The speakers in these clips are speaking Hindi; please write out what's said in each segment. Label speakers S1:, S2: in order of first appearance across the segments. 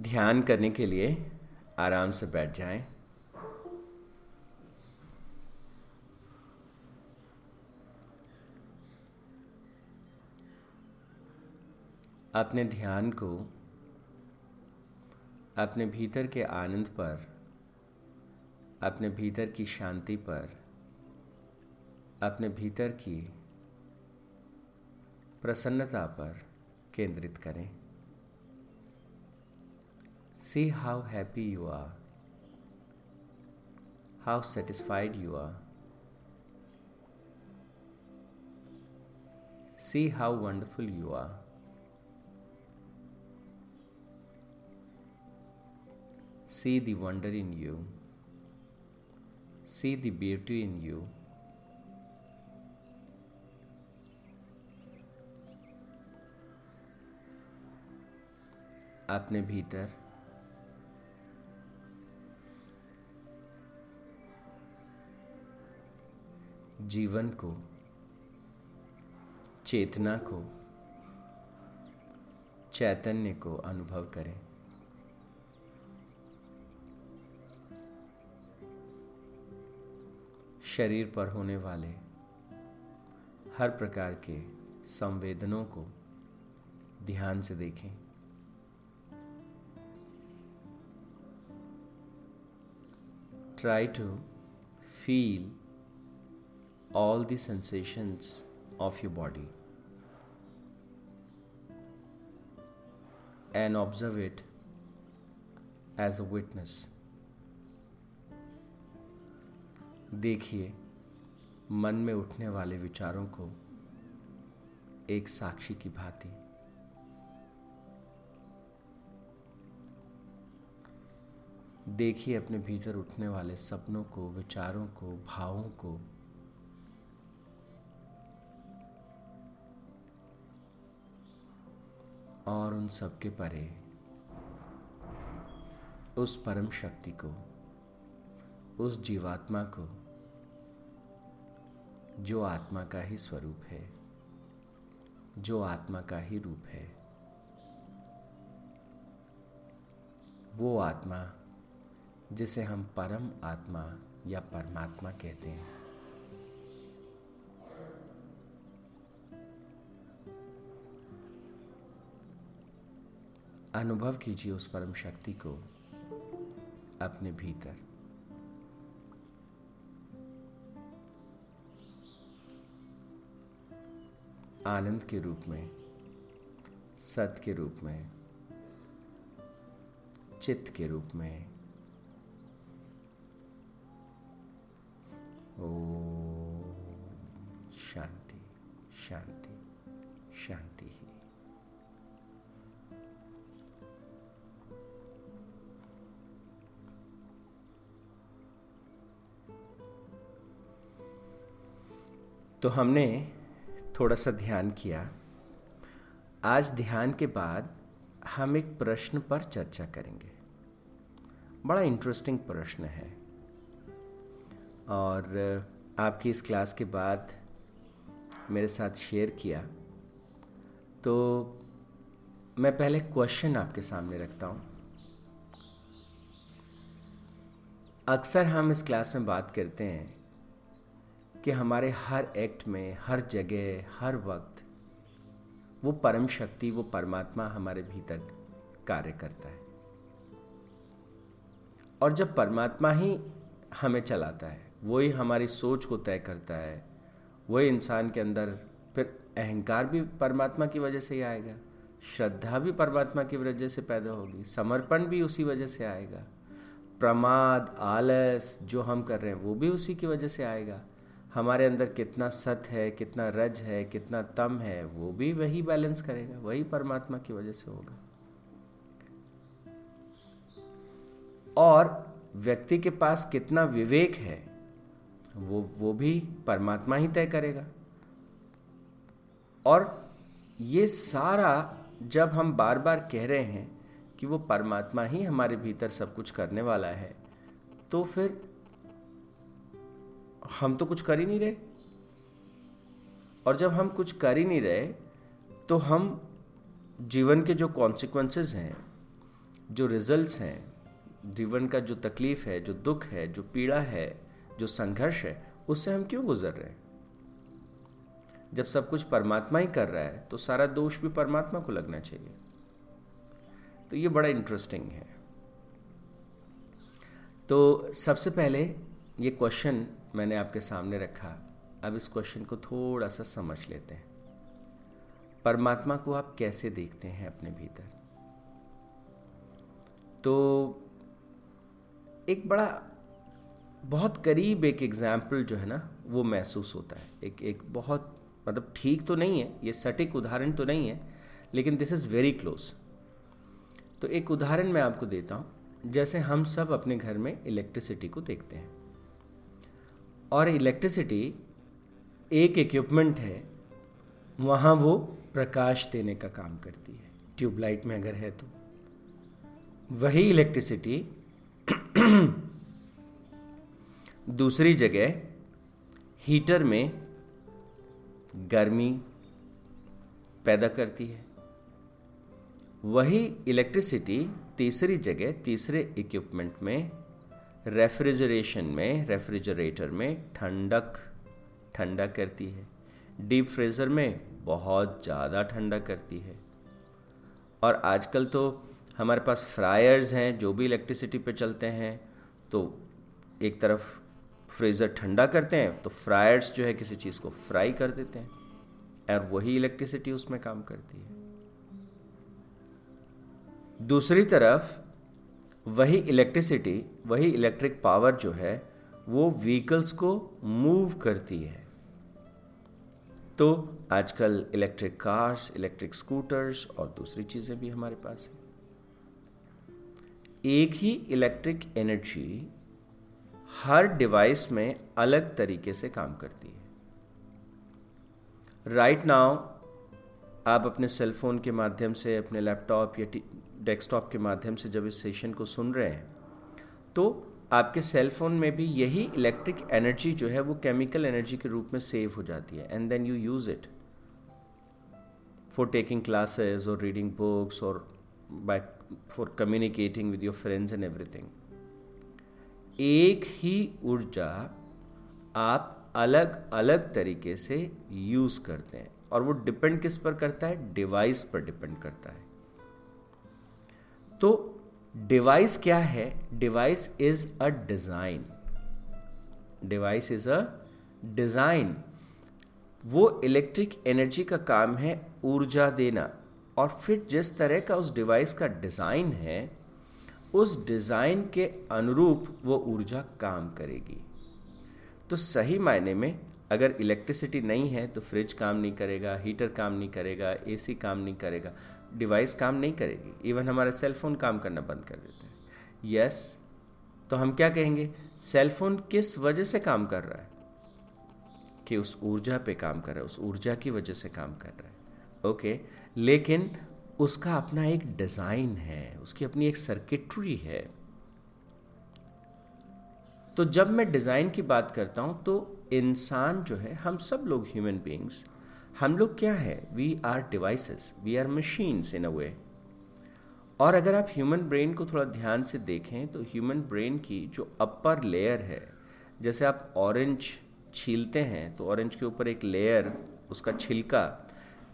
S1: ध्यान करने के लिए आराम से बैठ जाएँ। अपने ध्यान को अपने भीतर के आनंद पर, अपने भीतर की शांति पर, अपने भीतर की प्रसन्नता पर केंद्रित करें See how happy you are how satisfied you are see how wonderful you are See the wonder in you. See the beauty in you. अपने भीतर जीवन को, चेतना को, चैतन्य को अनुभव करें। शरीर पर होने वाले हर प्रकार के संवेदनों को ध्यान से देखें। Try to feel all the sensations of your body and observe it as a witness देखिए, मन में उठने वाले विचारों को एक साक्षी की भांति। देखिए, अपने भीतर उठने वाले सपनों को, विचारों को, भावों को और उन सबके परे उस परम शक्ति को, उस जीवात्मा को, जो आत्मा का ही स्वरूप है, जो आत्मा का ही रूप है, वो आत्मा जिसे हम परम आत्मा या परमात्मा कहते हैं। अनुभव कीजिए उस परम शक्ति को अपने भीतर। आनंद के रूप में, सत के रूप में, चित्त के रूप में। ओ शांति शांति शांति। तो हमने थोड़ा सा ध्यान किया। आज ध्यान के बाद हम एक प्रश्न पर चर्चा करेंगे। बड़ा इंटरेस्टिंग प्रश्न है। और आपकी इस क्लास के बाद मेरे साथ शेयर किया। तो मैं पहले क्वेश्चन आपके सामने रखता हूँ। अक्सर हम इस क्लास में बात करते हैं कि हमारे हर एक्ट में, हर जगह, हर वक्त वो परम शक्ति, वो परमात्मा हमारे भीतर कार्य करता है। और जब परमात्मा ही हमें चलाता है, वही हमारी सोच को तय करता है, वही इंसान के अंदर फिर अहंकार भी परमात्मा की वजह से ही आएगा, श्रद्धा भी परमात्मा की वजह से पैदा होगी, समर्पण भी उसी वजह से आएगा, प्रमाद, आलस जो हम कर रहे हैं, वो भी उसी की वजह से आएगा। हमारे अंदर कितना सत है, कितना रज है, कितना तम है, वो भी वही बैलेंस करेगा, वही परमात्मा की वजह से होगा। और व्यक्ति के पास कितना विवेक है, वो वो भी परमात्मा ही तय करेगा। और ये सारा जब हम बार बार कह रहे हैं कि वो परमात्मा ही हमारे भीतर सब कुछ करने वाला है तो फिर हम तो कुछ कर ही नहीं रहे। और जब हम कुछ कर ही नहीं रहे तो हम जीवन के जो कॉन्सिक्वेंसेस हैं, जो रिजल्ट्स हैं, जीवन का जो तकलीफ़ है, जो दुख है, जो पीड़ा है, जो संघर्ष है, उससे हम क्यों गुजर रहे हैं? जब सब कुछ परमात्मा ही कर रहा है तो सारा दोष भी परमात्मा को लगना चाहिए। तो ये बड़ा इंटरेस्टिंग है। तो सबसे पहले ये क्वेश्चन मैंने आपके सामने रखा। अब इस क्वेश्चन को थोड़ा सा समझ लेते हैं। परमात्मा को आप कैसे देखते हैं अपने भीतर? तो एक बड़ा, बहुत करीब एक एग्ज़ाम्पल जो है ना, वो महसूस होता है। एक एक बहुत मतलब ठीक तो नहीं है, ये सटीक उदाहरण तो नहीं है, लेकिन दिस इज़ वेरी क्लोज तो एक उदाहरण मैं आपको देता हूँ। जैसे हम सब अपने घर में इलेक्ट्रिसिटी को देखते हैं। और इलेक्ट्रिसिटी एक इक्विपमेंट है, वहाँ वो प्रकाश देने का काम करती है। ट्यूबलाइट में अगर है तो। वही इलेक्ट्रिसिटी दूसरी जगह हीटर में गर्मी पैदा करती है। वही इलेक्ट्रिसिटी तीसरी जगह, तीसरे इक्विपमेंट में रेफ्रिजरेशन में, रेफ्रिजरेटर में ठंडक ठंडा करती है। डीप फ्रीज़र में बहुत ज़्यादा ठंडा करती है। और आजकल तो हमारे पास फ्रायर्स हैं, जो भी इलेक्ट्रिसिटी पे चलते हैं तो एक तरफ़ फ्रीज़र ठंडा करते हैं तो फ्रायर्स जो है किसी चीज़ को फ्राई कर देते हैं, और वही इलेक्ट्रिसिटी उसमें काम करती है। दूसरी तरफ़ वही इलेक्ट्रिसिटी वही इलेक्ट्रिक पावर जो है, वो व्हीकल्स को मूव करती है। तो आजकल इलेक्ट्रिक कार्स इलेक्ट्रिक स्कूटर्स और दूसरी चीज़ें भी हमारे पास हैं। एक ही इलेक्ट्रिक एनर्जी हर डिवाइस में अलग तरीके से काम करती है। राइट right नाउ आप अपने सेलफोन के माध्यम से, अपने लैपटॉप या डेस्कटॉप के माध्यम से जब इस सेशन को सुन रहे हैं तो आपके सेल फ़ोन में भी यही इलेक्ट्रिक एनर्जी जो है, वो केमिकल एनर्जी के रूप में सेव हो जाती है and then you use it for taking classes और रीडिंग बुक्स और by for communicating with your friends and everything एक ही ऊर्जा आप अलग अलग तरीके से यूज़ करते हैं, और वो डिपेंड किस पर करता है? डिवाइस पर डिपेंड करता है। तो डिवाइस क्या है? Device is a design. Device is a design. वो इलेक्ट्रिक एनर्जी का काम है ऊर्जा देना। और फिर जिस तरह का उस डिवाइस का डिज़ाइन है, उस डिज़ाइन के अनुरूप वो ऊर्जा काम करेगी। तो सही मायने में अगर इलेक्ट्रिसिटी नहीं है तो फ्रिज काम नहीं करेगा, हीटर काम नहीं करेगा, एसी काम नहीं करेगा। डिवाइस काम नहीं करेगी. इवन हमारा सेल फ़ोन काम करना बंद कर देता है. यस तो हम क्या कहेंगे? सेल फ़ोन किस वजह से काम कर रहा है? कि उस ऊर्जा पे काम कर रहा है, उस ऊर्जा की वजह से काम कर रहा है. ओके लेकिन उसका अपना एक डिज़ाइन है, उसकी अपनी एक सर्किटरी है. तो जब मैं डिज़ाइन की बात करता हूँ तो इंसान जो है, हम सब लोग ह्यूमन बींग्स हम लोग क्या है? We are devices we are machines in a way और अगर आप ह्यूमन ब्रेन को थोड़ा ध्यान से देखें तो ह्यूमन ब्रेन की जो अपर लेयर है, जैसे आप ऑरेंज छीलते हैं तो ऑरेंज के ऊपर एक लेयर उसका छिलका,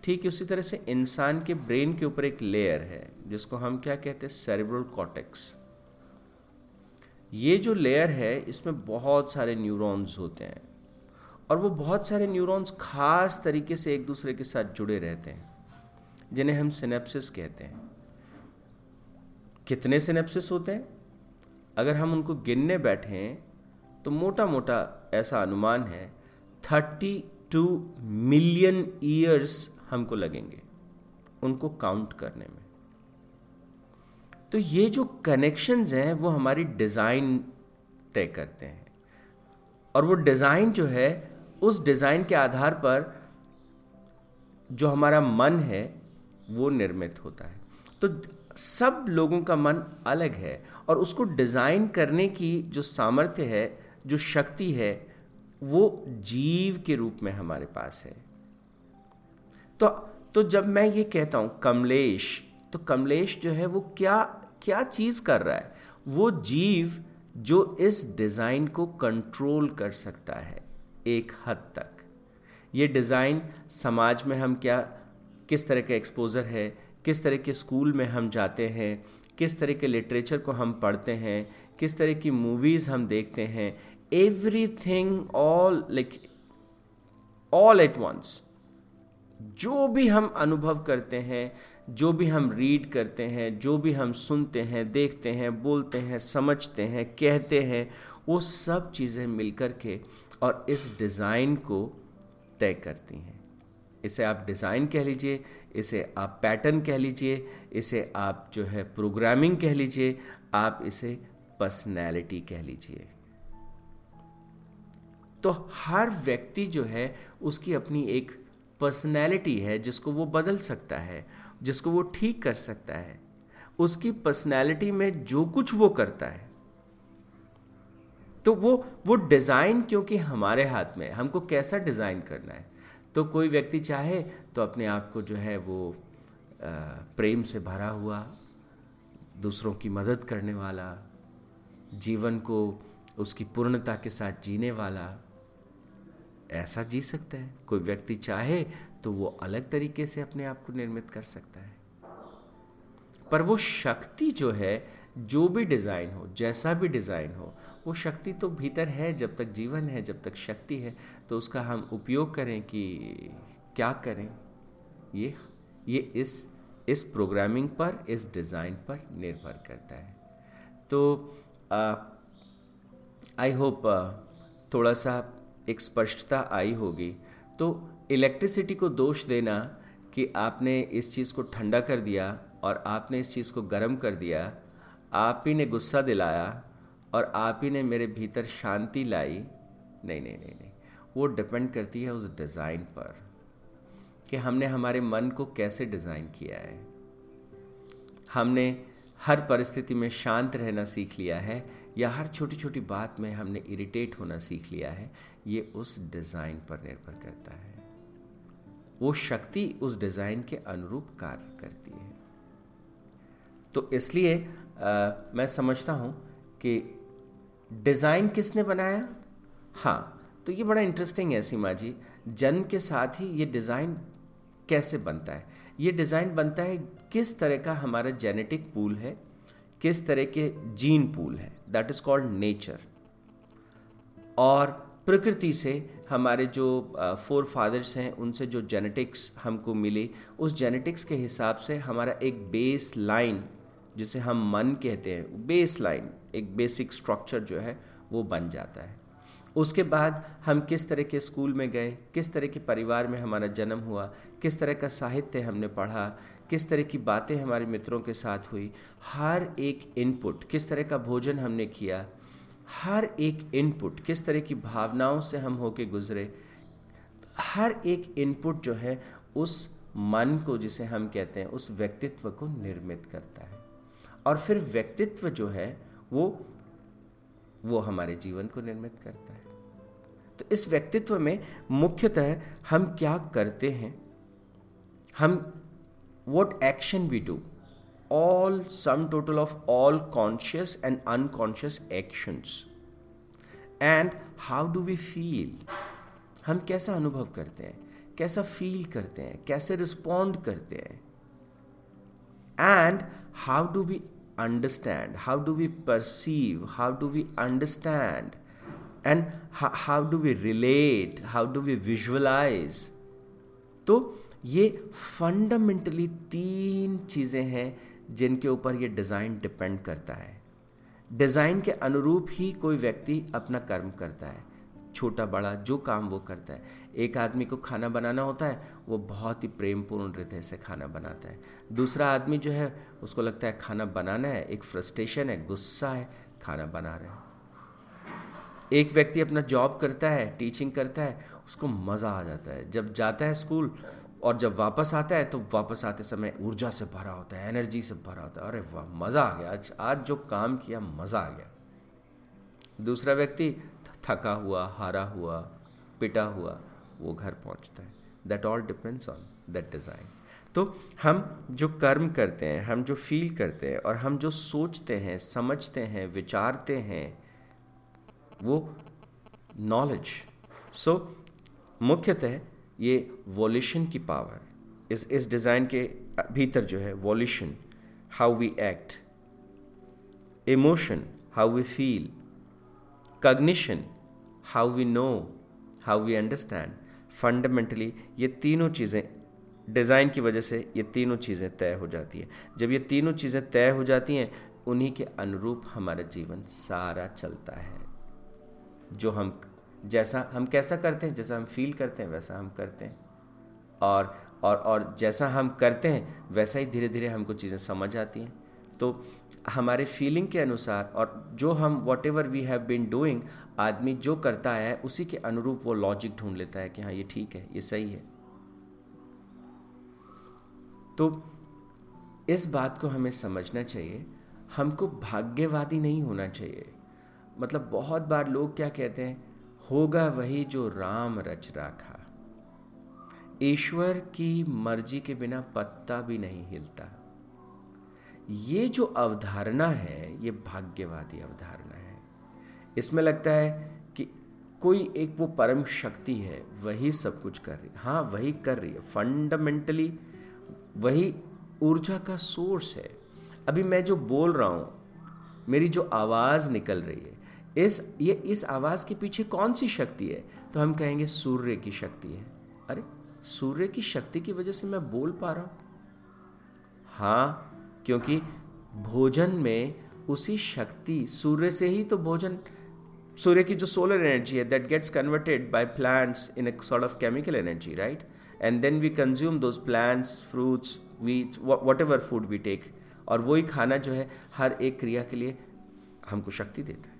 S1: ठीक उसी तरह से इंसान के ब्रेन के ऊपर एक लेयर है, जिसको हम क्या कहते हैं? सेरेब्रल कॉटेक्स ये जो लेयर है, इसमें बहुत सारे न्यूरॉन्स होते हैं। और वो बहुत सारे न्यूरॉन्स खास तरीके से एक दूसरे के साथ जुड़े रहते हैं, जिन्हें हम सिनेप्सिस कहते हैं। कितने सिनेप्सिस होते हैं? अगर हम उनको गिनने बैठे तो मोटा मोटा ऐसा अनुमान है थर्टी टू मिलियन ईयर्स हमको लगेंगे, उनको काउंट करने में। तो ये जो कनेक्शंस हैं, वो हमारी डिज़ाइन तय करते हैं। और वो डिज़ाइन जो है उस डिज़ाइन के आधार पर जो हमारा मन है, वो निर्मित होता है। तो सब लोगों का मन अलग है और उसको डिज़ाइन करने की जो सामर्थ्य है, जो शक्ति है, वो जीव के रूप में हमारे पास है। तो तो जब मैं ये कहता हूँ, कमलेश तो कमलेश जो है, वो क्या क्या चीज़ कर रहा है? वो जीव जो इस डिज़ाइन को कंट्रोल कर सकता है। एक हद तक। ये डिज़ाइन समाज में हम क्या, किस तरह का एक्सपोजर है, किस तरह के स्कूल में हम जाते हैं, किस तरह के लिटरेचर को हम पढ़ते हैं, किस तरह की मूवीज़ हम देखते हैं everything all like all at once जो भी हम अनुभव करते हैं, जो भी हम रीड करते हैं, जो भी हम सुनते हैं, देखते हैं, बोलते हैं, समझते हैं, कहते हैं वो सब चीज़ें मिलकर के और इस डिज़ाइन को तय करती हैं। इसे आप डिज़ाइन कह लीजिए, इसे आप पैटर्न कह लीजिए, इसे आप जो है प्रोग्रामिंग कह लीजिए, आप इसे पर्सनैलिटी कह लीजिए। तो हर व्यक्ति जो है उसकी अपनी एक पर्सनैलिटी है जिसको वो बदल सकता है, जिसको वो ठीक कर सकता है। उसकी पर्सनैलिटी में जो कुछ वो करता है। तो वो वो डिज़ाइन क्योंकि हमारे हाथ में है, हमको कैसा डिज़ाइन करना है? तो कोई व्यक्ति चाहे तो अपने आप को जो है वो प्रेम से भरा हुआ, दूसरों की मदद करने वाला, जीवन को उसकी पूर्णता के साथ जीने वाला, ऐसा जी सकता है। कोई व्यक्ति चाहे तो वो अलग तरीके से अपने आप को निर्मित कर सकता है। पर वो शक्ति जो है, जो भी डिज़ाइन हो, जैसा भी डिज़ाइन हो वो शक्ति तो भीतर है, जब तक जीवन है, जब तक शक्ति है तो उसका हम उपयोग करें कि क्या करें? ये ये इस इस प्रोग्रामिंग पर, इस डिज़ाइन पर निर्भर करता है। तो आई होप थोड़ा सा एक स्पष्टता आई होगी। तो इलेक्ट्रिसिटी को दोष देना कि आपने इस चीज़ को ठंडा कर दिया और आपने इस चीज़ को गर्म कर दिया, आप ही ने गुस्सा दिलाया और आप ही ने मेरे भीतर शांति लाई। नहीं नहीं नहीं नहीं। वो डिपेंड करती है उस डिज़ाइन पर कि हमने हमारे मन को कैसे डिज़ाइन किया है। हमने हर परिस्थिति में शांत रहना सीख लिया है या हर छोटी छोटी बात में हमने इरिटेट होना सीख लिया है ये उस डिज़ाइन पर निर्भर करता है। वो शक्ति उस डिज़ाइन के अनुरूप कार्य करती है। तो इसलिए आ, मैं समझता हूँ कि डिज़ाइन किसने बनाया? हाँ तो ये बड़ा इंटरेस्टिंग है सीमा जी। जन्म के साथ ही ये डिज़ाइन कैसे बनता है? ये डिज़ाइन बनता है किस तरह का हमारा जेनेटिक पूल है, किस तरह के जीन पूल है दैट इज़ कॉल्ड नेचर और प्रकृति से हमारे जो फोर फादर्स हैं, उनसे जो जेनेटिक्स हमको मिली, उस जेनेटिक्स के हिसाब से हमारा एक बेस लाइन जिसे हम मन कहते हैं बेस लाइन एक बेसिक स्ट्रक्चर जो है, वो बन जाता है। उसके बाद हम किस तरह के स्कूल में गए, किस तरह के परिवार में हमारा जन्म हुआ, किस तरह का साहित्य हमने पढ़ा, किस तरह की बातें हमारे मित्रों के साथ हुई, हर एक इनपुट किस तरह का भोजन हमने किया, हर एक इनपुट किस तरह की भावनाओं से हम होके गुजरे, हर एक इनपुट जो है, उस मन को जिसे हम कहते हैं, उस व्यक्तित्व को निर्मित करता है। और फिर व्यक्तित्व जो है वो वो हमारे जीवन को निर्मित करता है। तो इस व्यक्तित्व में मुख्यतः हम क्या करते हैं? हम what action we do all sum total of all conscious and unconscious actions and how do we feel हम कैसा अनुभव करते हैं? कैसा फील करते हैं? कैसे रिस्पॉन्ड करते हैं? And how do we understand how do we perceive how do we understand and how, how do we relate how do we visualize तो ये फंडामेंटली तीन चीज़ें हैं जिनके ऊपर ये डिज़ाइन डिपेंड करता है डिज़ाइन के अनुरूप ही कोई व्यक्ति अपना कर्म करता है छोटा, बड़ा, जो काम वो करता है। एक आदमी को खाना बनाना होता है, वो बहुत ही प्रेमपूर्ण हृदय से खाना बनाता है। दूसरा आदमी जो है, उसको लगता है खाना बनाना है, एक फ्रस्ट्रेशन है, गुस्सा है, खाना बना रहे हैं। एक व्यक्ति अपना जॉब करता है, टीचिंग करता है, उसको मज़ा आ जाता है। जब जाता है स्कूल और जब वापस आता है तो वापस आते समय ऊर्जा से भरा होता है, एनर्जी से भरा होता है। अरे वाह, मज़ा आ गया। आज आज जो काम किया, मज़ा आ गया। दूसरा व्यक्ति थका हुआ, हारा हुआ, पिटा हुआ, वो घर पहुँचता है। That all depends on that design तो हम जो कर्म करते हैं, हम जो फील करते हैं और हम जो सोचते हैं, समझते हैं, विचारते हैं, वो नॉलेज सो मुख्यतः ये वॉल्यूशन की पावर इस इस डिज़ाइन के भीतर जो है evolution how we act emotion how we feel cognition how we know how we understand fundamentally ये तीनों चीज़ें डिज़ाइन की वजह से ये तीनों चीज़ें तय हो जाती हैं। जब ये तीनों चीज़ें तय हो जाती हैं, उन्हीं के अनुरूप हमारा जीवन सारा चलता है। जो हम, जैसा हम कैसा करते हैं, जैसा हम फील करते हैं, वैसा हम करते हैं। और और और जैसा हम करते हैं, वैसा ही धीरे धीरे हमको चीज़ें समझ आती हैं। तो हमारे फीलिंग के अनुसार और जो हम whatever we have been doing आदमी जो करता है, उसी के अनुरूप वो लॉजिक ढूंढ लेता है कि हाँ ये ठीक है, ये सही है। तो इस बात को हमें समझना चाहिए, हमको भाग्यवादी नहीं होना चाहिए। मतलब बहुत बार लोग क्या कहते हैं, होगा वही जो राम रच रखा। ईश्वर की मर्ज़ी के बिना पत्ता भी नहीं हिलता। ये जो अवधारणा है, ये भाग्यवादी अवधारणा है। इसमें लगता है कि कोई एक वो परम शक्ति है, वही सब कुछ कर रही, है हाँ वही कर रही है। फंडामेंटली वही ऊर्जा का सोर्स है। अभी मैं जो बोल रहा हूँ, मेरी जो आवाज़ निकल रही है, इस, ये, इस आवाज़ के पीछे कौन सी शक्ति है? तो हम कहेंगे सूर्य की शक्ति है। अरे, सूर्य की शक्ति की वजह से मैं बोल पा रहा हूँ। हाँ क्योंकि भोजन में उसी शक्ति, सूर्य से ही तो भोजन, सूर्य की जो सोलर एनर्जी है that gets converted by plants in a sort of chemical energy right and then we consume those plants fruits wheat whatever food we take और वही खाना जो है, हर एक क्रिया के लिए हमको शक्ति देता है।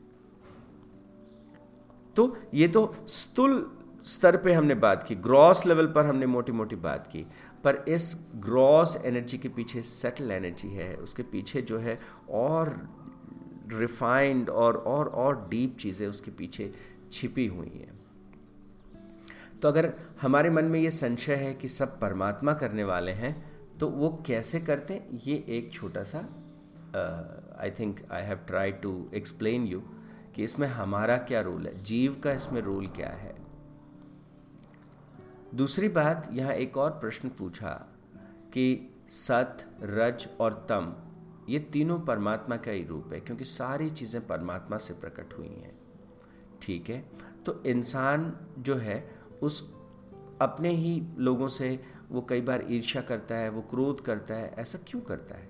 S1: तो ये तो स्थूल स्तर पे हमने बात की ग्रॉस लेवल पर हमने मोटी मोटी बात की। पर इस ग्रॉस एनर्जी के पीछे सेटल एनर्जी है, उसके पीछे जो है और रिफाइंड और और और डीप चीज़ें उसके पीछे छिपी हुई हैं। तो अगर हमारे मन में ये संशय है कि सब परमात्मा करने वाले हैं तो वो कैसे करते हैं? ये एक छोटा सा I think I have try to explain you कि इसमें हमारा क्या रोल है? जीव का इसमें रोल क्या है? दूसरी बात, यहाँ एक और प्रश्न पूछा कि सत, रज और तम, ये तीनों परमात्मा का ही रूप है, क्योंकि सारी चीज़ें परमात्मा से प्रकट हुई हैं। ठीक है? तो इंसान जो है, उस अपने ही लोगों से वो कई बार ईर्ष्या करता है, वो क्रोध करता है, ऐसा क्यों करता है?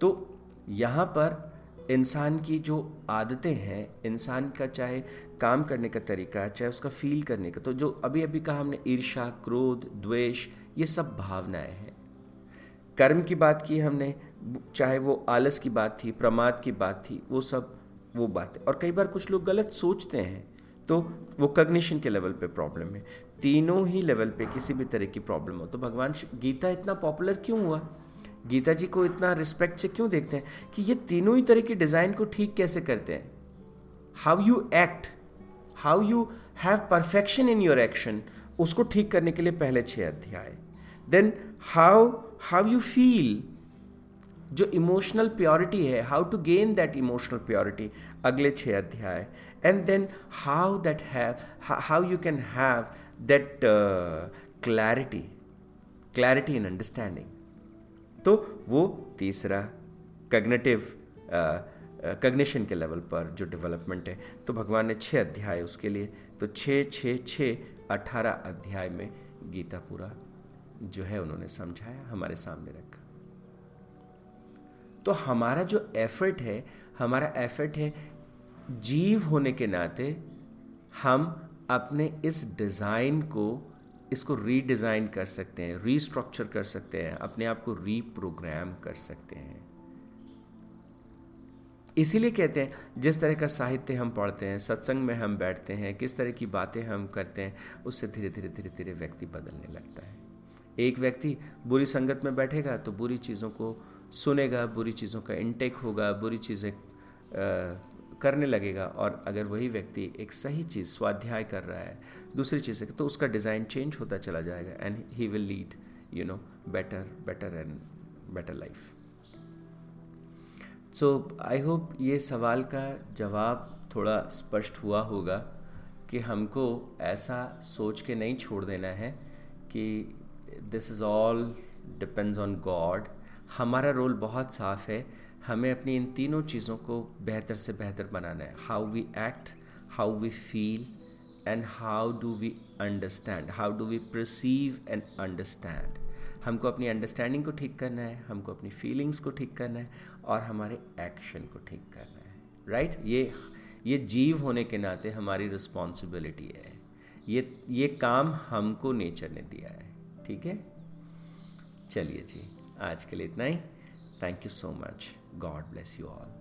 S1: तो यहाँ पर इंसान की जो आदतें हैं, इंसान का चाहे काम करने का तरीका है, चाहे उसका फील करने का। तो जो अभी अभी कहा हमने ईर्षा क्रोध, द्वेष, ये सब भावनाएँ हैं। कर्म की बात की हमने, चाहे वो आलस की बात थी, प्रमाद की बात थी, वो सब, वो बात। है और कई बार कुछ लोग गलत सोचते हैं तो वो कग्निशन के लेवल पे प्रॉब्लम है। तीनों ही लेवल पे किसी भी तरह की प्रॉब्लम हो। तो भगवान गीता इतना पॉपुलर क्यों हुआ? गीता जी को इतना रिस्पेक्ट से क्यों देखते हैं? कि ये तीनों ही तरह की डिज़ाइन को ठीक कैसे करते हैं? How you act how you have perfection in your action उसको ठीक करने के लिए पहले छह अध्याय then how how you feel जो इमोशनल प्योरिटी है how to gain that emotional purity अगले छह अध्याय and then how that have how you can have that clarity clarity in understanding तो वो तीसरा कग्नेटिव कग्निशन के लेवल पर जो डेवलपमेंट है तो भगवान ने छः अध्याय उसके लिए तो छः छः छः अठारह अध्याय में गीता पूरा जो है उन्होंने समझाया, हमारे सामने रखा। तो हमारा जो एफर्ट है, हमारा एफर्ट है जीव होने के नाते हम अपने इस डिज़ाइन को, इसको रीडिज़ाइन कर सकते हैं रीस्ट्रक्चर कर सकते हैं, अपने आप को रीप्रोग्राम कर सकते हैं। इसीलिए कहते हैं, जिस तरह का साहित्य हम पढ़ते हैं, सत्संग में हम बैठते हैं, किस तरह की बातें हम करते हैं, उससे धीरे धीरे धीरे धीरे व्यक्ति बदलने लगता है। एक व्यक्ति बुरी संगत में बैठेगा तो बुरी चीज़ों को सुनेगा, बुरी चीज़ों का इंटेक होगा, बुरी चीज़ें करने लगेगा और अगर वही व्यक्ति एक सही चीज़, स्वाध्याय कर रहा है, दूसरी चीज़ तो उसका डिज़ाइन चेंज होता चला जाएगा and he will lead you know better better and better life so I hope ये सवाल का जवाब थोड़ा स्पष्ट हुआ होगा कि हमको ऐसा सोच के नहीं छोड़ देना है कि this is all depends on God हमारा रोल बहुत साफ़ है। हमें अपनी इन तीनों चीज़ों को बेहतर से बेहतर बनाना है। How we act how we feel and how do we understand how do we perceive and understand हमको अपनी अंडरस्टैंडिंग को ठीक करना है, हमको अपनी फीलिंग्स को ठीक करना है और हमारे एक्शन को ठीक करना है राइट right? ये ये जीव होने के नाते हमारी रिस्पॉन्सिबिलिटी है। ये ये काम हमको नेचर ने दिया है, ठीक है? चलिए जी, आज के लिए इतना ही। Thank you so much God bless you all